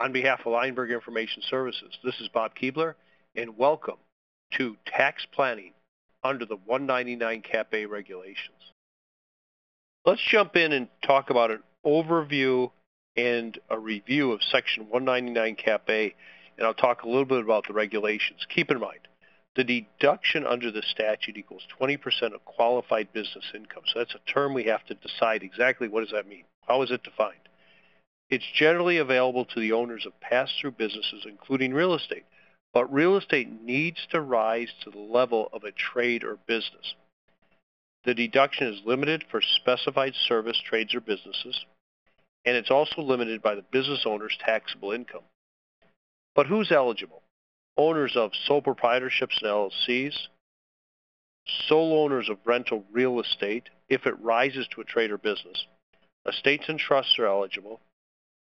On behalf of Leimberg Information Services, this is Bob Keebler, and welcome to Tax Planning under the 199 Cap A regulations. Let's jump in and talk about an overview and a review of Section 199 Cap A, and I'll talk a little bit about the regulations. Keep in mind, the deduction under the statute equals 20% of qualified business income. So that's a term we have to decide exactly what does that mean. How is it defined? It's generally available to the owners of pass-through businesses, including real estate. But real estate needs to rise to the level of a trade or business. The deduction is limited for specified service trades or businesses, and it's also limited by the business owner's taxable income. But who's eligible? Owners of sole proprietorships and LLCs, sole owners of rental real estate, if it rises to a trade or business, estates and trusts are eligible,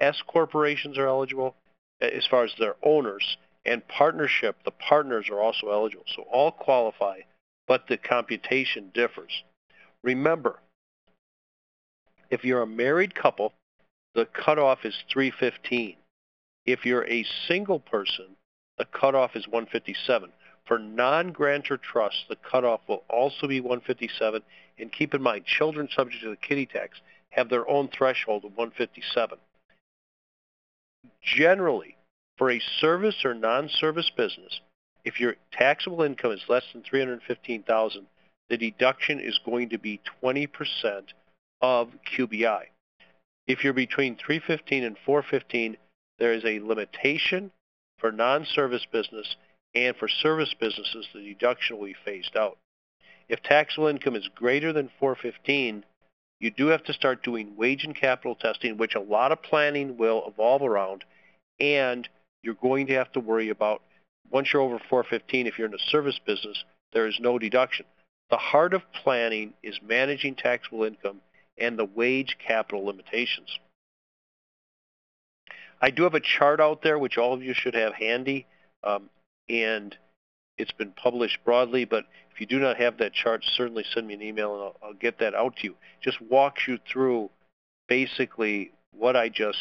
S corporations are eligible uh, as far as their owners, and partnership, the partners are also eligible. So all qualify, but the computation differs. Remember, if you're a married couple, the cutoff is 315. If you're a single person, the cutoff is 157. For non-grantor trusts, the cutoff will also be 157. And keep in mind, children subject to the kiddie tax have their own threshold of 157 generally, for a service or non-service business, if your taxable income is less than 315000 the deduction is going to be 20% of QBI. If you're between 315 and 415, there is a limitation for non-service business and for service businesses, the deduction will be phased out. If taxable income is greater than 415, you do have to start doing wage and capital testing, which a lot of planning will evolve around, and you're going to have to worry about once you're over 415, if you're in a service business, there is no deduction. The heart of planning is managing taxable income and the wage capital limitations. I do have a chart out there, which all of you should have handy, um, and it's been published broadly, but if you do not have that chart, certainly send me an email and I'll, I'll get that out to you. Just walks you through basically what I just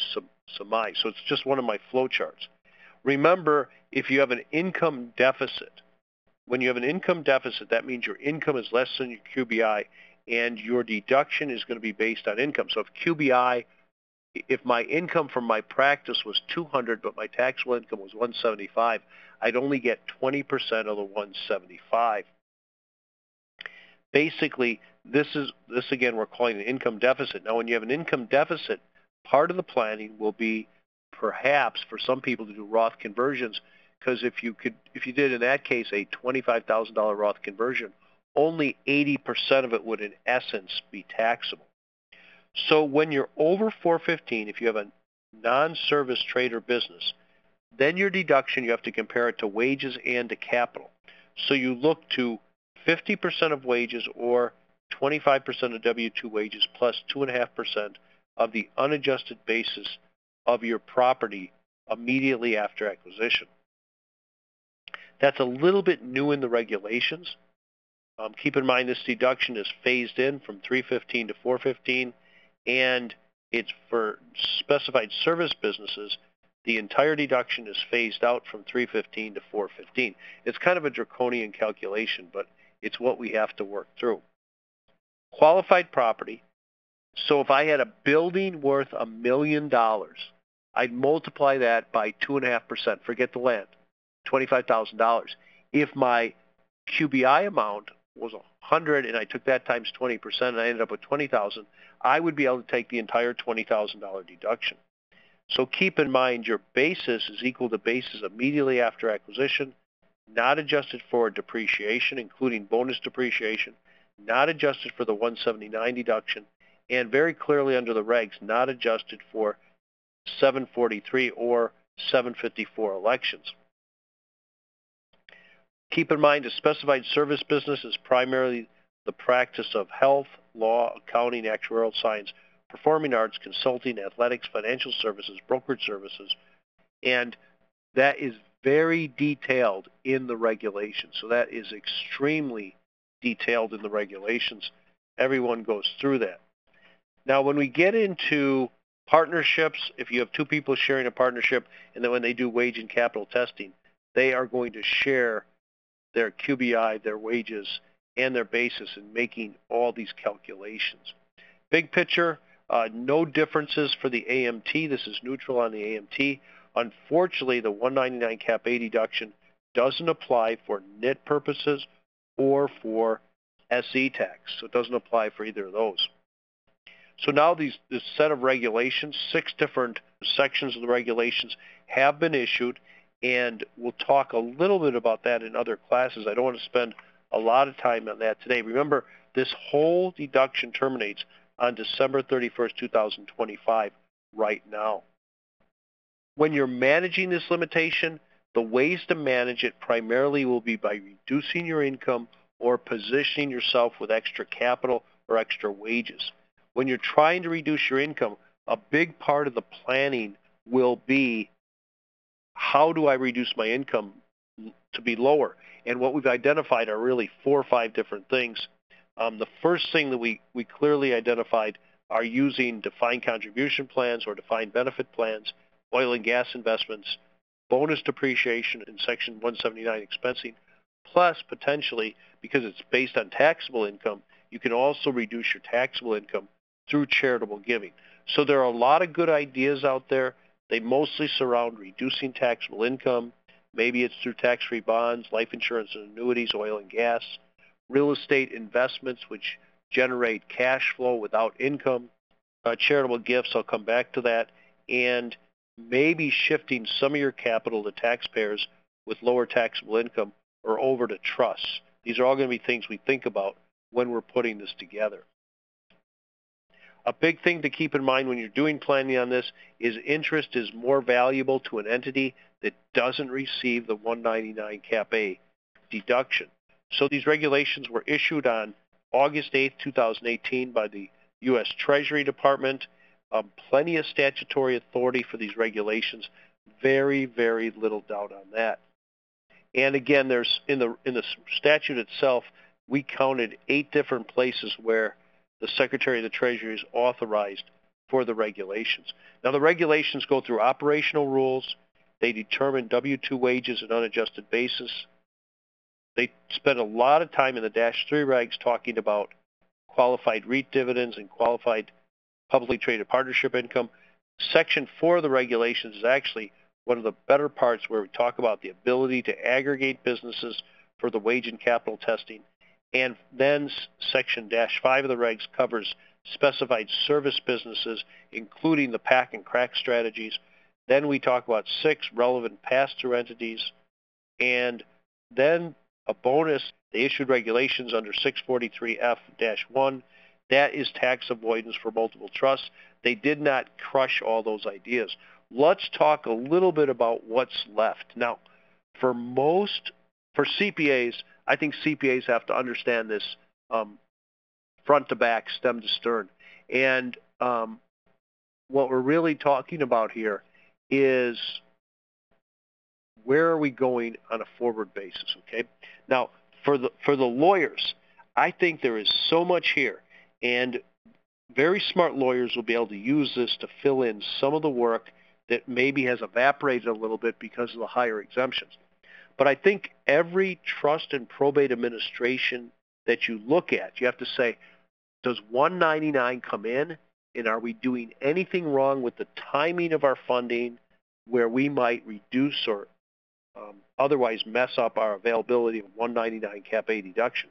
surmised. So it's just one of my flow charts. Remember, if you have an income deficit, when you have an income deficit, that means your income is less than your QBI and your deduction is going to be based on income. So if QBI, if my income from my practice was 200 but my taxable income was 175, I'd only get 20% of the 175 basically this is this again we're calling an income deficit. Now when you have an income deficit, part of the planning will be perhaps for some people to do Roth conversions because if you could if you did in that case a $25,000 Roth conversion, only 80% of it would in essence be taxable. So when you're over 415, if you have a non-service trade or business, then your deduction you have to compare it to wages and to capital. So you look to 50% of wages or 25% of W-2 wages plus 2.5% of the unadjusted basis of your property immediately after acquisition. That's a little bit new in the regulations. Um, keep in mind this deduction is phased in from 315 to 415 and it's for specified service businesses the entire deduction is phased out from 315 to 415. It's kind of a draconian calculation, but it's what we have to work through. Qualified property. So if I had a building worth a million dollars, I'd multiply that by 2.5%. Forget the land, $25,000. If my QBI amount was 100 and I took that times 20% and I ended up with 20,000, I would be able to take the entire $20,000 deduction. So keep in mind your basis is equal to basis immediately after acquisition not adjusted for depreciation, including bonus depreciation, not adjusted for the 179 deduction, and very clearly under the regs, not adjusted for 743 or 754 elections. Keep in mind a specified service business is primarily the practice of health, law, accounting, actuarial science, performing arts, consulting, athletics, financial services, brokerage services, and that is very detailed in the regulations. So that is extremely detailed in the regulations. Everyone goes through that. Now, when we get into Partnerships, if you have two people sharing a partnership, and then when they do wage and capital testing, they are going to share their QBI, their wages, and their basis in making all these calculations. Big picture, uh, no differences for the AMT. This is neutral on the AMT. Unfortunately, the 199 cap A deduction doesn't apply for NIT purposes or for SE tax, so it doesn't apply for either of those. So now these this set of regulations, six different sections of the regulations have been issued, and we'll talk a little bit about that in other classes. I don't want to spend a lot of time on that today. Remember, this whole deduction terminates on December 31st, 2025, right now. When you're managing this limitation, the ways to manage it primarily will be by reducing your income or positioning yourself with extra capital or extra wages. When you're trying to reduce your income, a big part of the planning will be how do I reduce my income to be lower? And what we've identified are really four or five different things. Um, the first thing that we, we clearly identified are using defined contribution plans or defined benefit plans, oil and gas investments, bonus depreciation in Section 179 expensing, plus potentially, because it's based on taxable income, you can also reduce your taxable income through charitable giving. So there are a lot of good ideas out there. They mostly surround reducing taxable income. Maybe it's through tax-free bonds, life insurance and annuities, oil and gas, real estate investments which generate cash flow without income, uh, charitable gifts, I'll come back to that, and maybe shifting some of your capital to taxpayers with lower taxable income or over to trusts. These are all going to be things we think about when we're putting this together. A big thing to keep in mind when you're doing planning on this is interest is more valuable to an entity that doesn't receive the 199 cap A deduction. So these regulations were issued on August 8, 2018 by the U.S. Treasury Department. Um, plenty of statutory authority for these regulations. Very, very little doubt on that. And again, there's in the in the statute itself, we counted eight different places where the Secretary of the Treasury is authorized for the regulations. Now the regulations go through operational rules. They determine W-2 wages and unadjusted basis. They spend a lot of time in the Dash 3 regs talking about qualified REIT dividends and qualified publicly traded partnership income. Section 4 of the regulations is actually one of the better parts where we talk about the ability to aggregate businesses for the wage and capital testing. And then section dash 5 of the regs covers specified service businesses, including the pack and crack strategies. Then we talk about six relevant pass-through entities. And then a bonus, they issued regulations under 643F-1. That is tax avoidance for multiple trusts. They did not crush all those ideas. Let's talk a little bit about what's left. Now, for most, for CPAs, I think CPAs have to understand this um, front to back, stem to stern. And um, what we're really talking about here is where are we going on a forward basis, okay? Now, for the, for the lawyers, I think there is so much here, and very smart lawyers will be able to use this to fill in some of the work that maybe has evaporated a little bit because of the higher exemptions. But I think every trust and probate administration that you look at, you have to say, does 199 come in? And are we doing anything wrong with the timing of our funding where we might reduce or um, otherwise mess up our availability of 199 cap A deduction?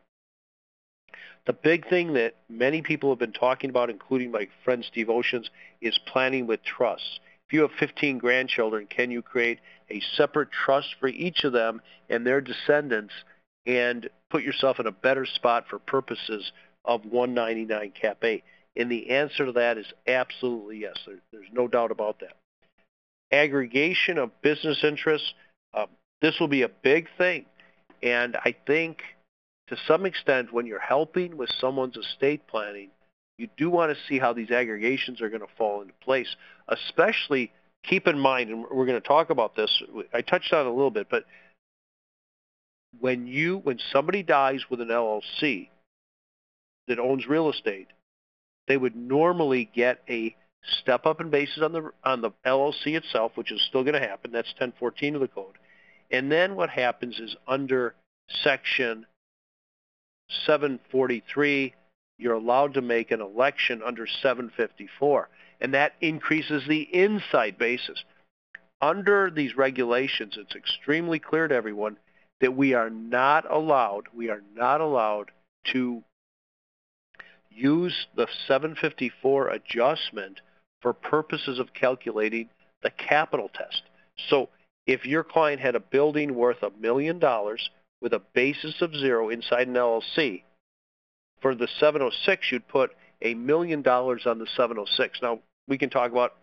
The big thing that many people have been talking about, including my friend Steve Oshins, is planning with trusts. If you have 15 grandchildren, can you create a separate trust for each of them and their descendants and put yourself in a better spot for purposes of 199 cap A? And the answer to that is absolutely yes. There, there's no doubt about that. Aggregation of business interests, this will be a big thing. And I think to some extent when you're helping with someone's estate planning, you do want to see how these aggregations are going to fall into place, especially keep in mind, and we're going to talk about this, I touched on it a little bit, but when you, when somebody dies with an LLC that owns real estate, they would normally get a step up in basis on the on the LLC itself, which is still going to happen. That's 1014 of the code. And then what happens is under section 743, you're allowed to make an election under 754, and that increases the inside basis. Under these regulations, it's extremely clear to everyone that we are not allowed, we are not allowed to use the 754 adjustment for purposes of calculating the capital test. So if your client had a building worth a million dollars with a basis of zero inside an LLC, for the 706 you'd put a million dollars on the 706. Now we can talk about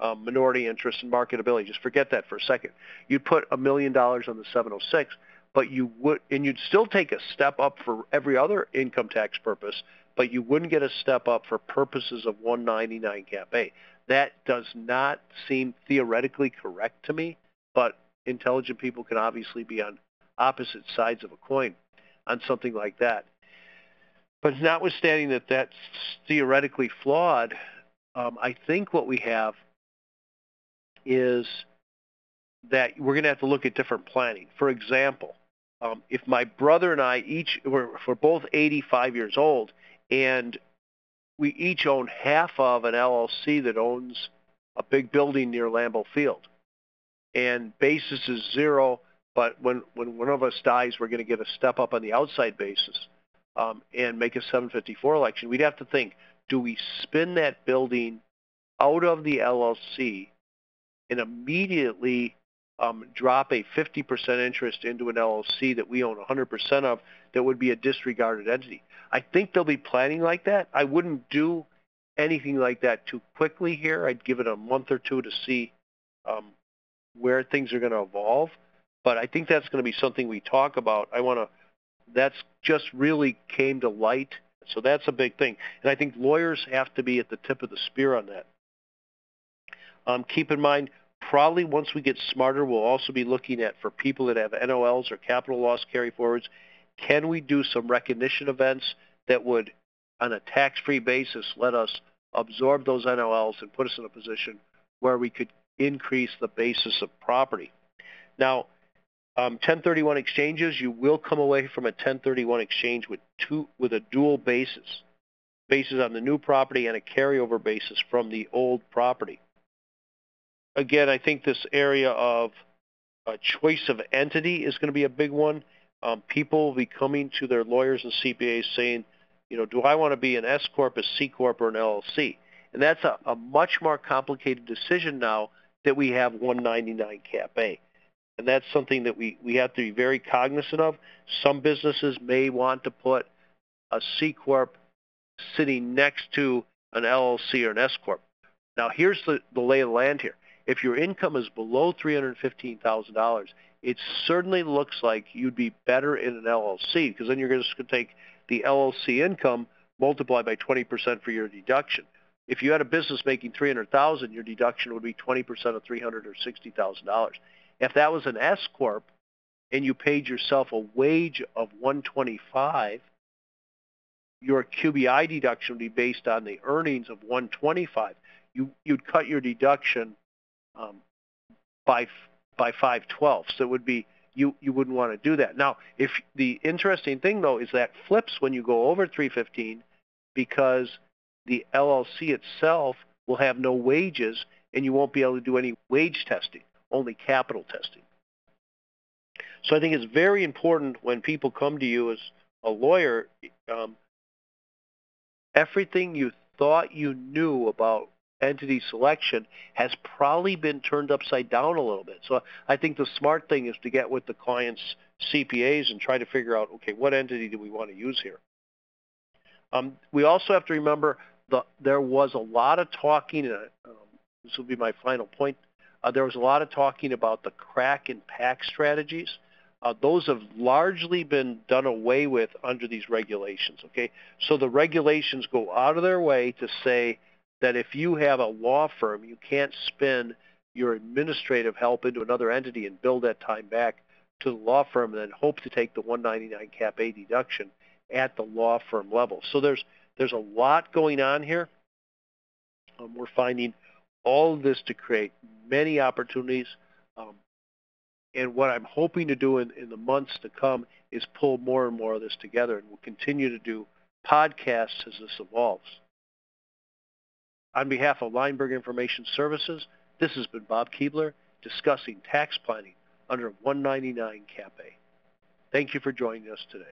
um, minority interest and marketability. Just forget that for a second. You'd put a million dollars on the 706, but you would, and you'd still take a step up for every other income tax purpose, but you wouldn't get a step up for purposes of 199 Cap A. That does not seem theoretically correct to me, but intelligent people can obviously be on opposite sides of a coin on something like that. But notwithstanding that that's theoretically flawed, um, I think what we have is that we're going to have to look at different planning. For example, um, if my brother and I each, we're, we're both 85 years old, and we each own half of an LLC that owns a big building near Lambeau Field, and basis is zero, but when, when one of us dies, we're going to get a step up on the outside basis um, and make a 754 election. We'd have to think, do we spin that building out of the LLC and immediately um, drop a 50% interest into an LLC that we own 100% of that would be a disregarded entity. I think they'll be planning like that. I wouldn't do anything like that too quickly here. I'd give it a month or two to see um, where things are going to evolve. But I think that's going to be something we talk about. I want to. That's just really came to light, so that's a big thing. And I think lawyers have to be at the tip of the spear on that. Um, keep in mind, probably once we get smarter, we'll also be looking at for people that have NOLs or capital loss carryforwards, can we do some recognition events that would, on a tax-free basis, let us absorb those NOLs and put us in a position where we could increase the basis of property. Now, um, 1031 exchanges, you will come away from a 1031 exchange with two with a dual basis, basis on the new property and a carryover basis from the old property again, I think this area of uh, choice of entity is going to be a big one. Um, people will be coming to their lawyers and CPAs saying, you know, do I want to be an S corp, a C corp, or an LLC? And that's a, a much more complicated decision now that we have 199 Cap A. And that's something that we, we have to be very cognizant of. Some businesses may want to put a C corp sitting next to an LLC or an S corp. Now, here's the, the lay of the land here if your income is below $315,000, it certainly looks like you'd be better in an LLC because then you're just going to take the LLC income multiplied by 20% for your deduction. If you had a business making 300,000, your deduction would be 20% of 300 or $60,000. If that was an S corp and you paid yourself a wage of 125, your QBI deduction would be based on the earnings of 125. You, you'd cut your deduction um, by by 512. So it would be you you wouldn't want to do that. Now, if the interesting thing though is that flips when you go over 315 because the LLC itself will have no wages and you won't be able to do any wage testing, only capital testing. So I think it's very important when people come to you as a lawyer, um, everything you thought you knew about entity selection has probably been turned upside down a little bit. So I think the smart thing is to get with the client's CPAs and try to figure out, okay, what entity do we want to use here? Um, we also have to remember the, there was a lot of talking, uh, um, this will be my final point, uh, there was a lot of talking about the crack and pack strategies. Uh, those have largely been done away with under these regulations, okay? So the regulations go out of their way to say, that if you have a law firm, you can't spin your administrative help into another entity and bill that time back to the law firm and then hope to take the 199 cap A deduction at the law firm level. So there's there's a lot going on here. Um, we're finding all of this to create many opportunities. Um, and what I'm hoping to do in, in the months to come is pull more and more of this together, and we'll continue to do podcasts as this evolves. On behalf of Leimberg Information Services, this has been Bob Keebler discussing tax planning under 199 Cap A. Thank you for joining us today.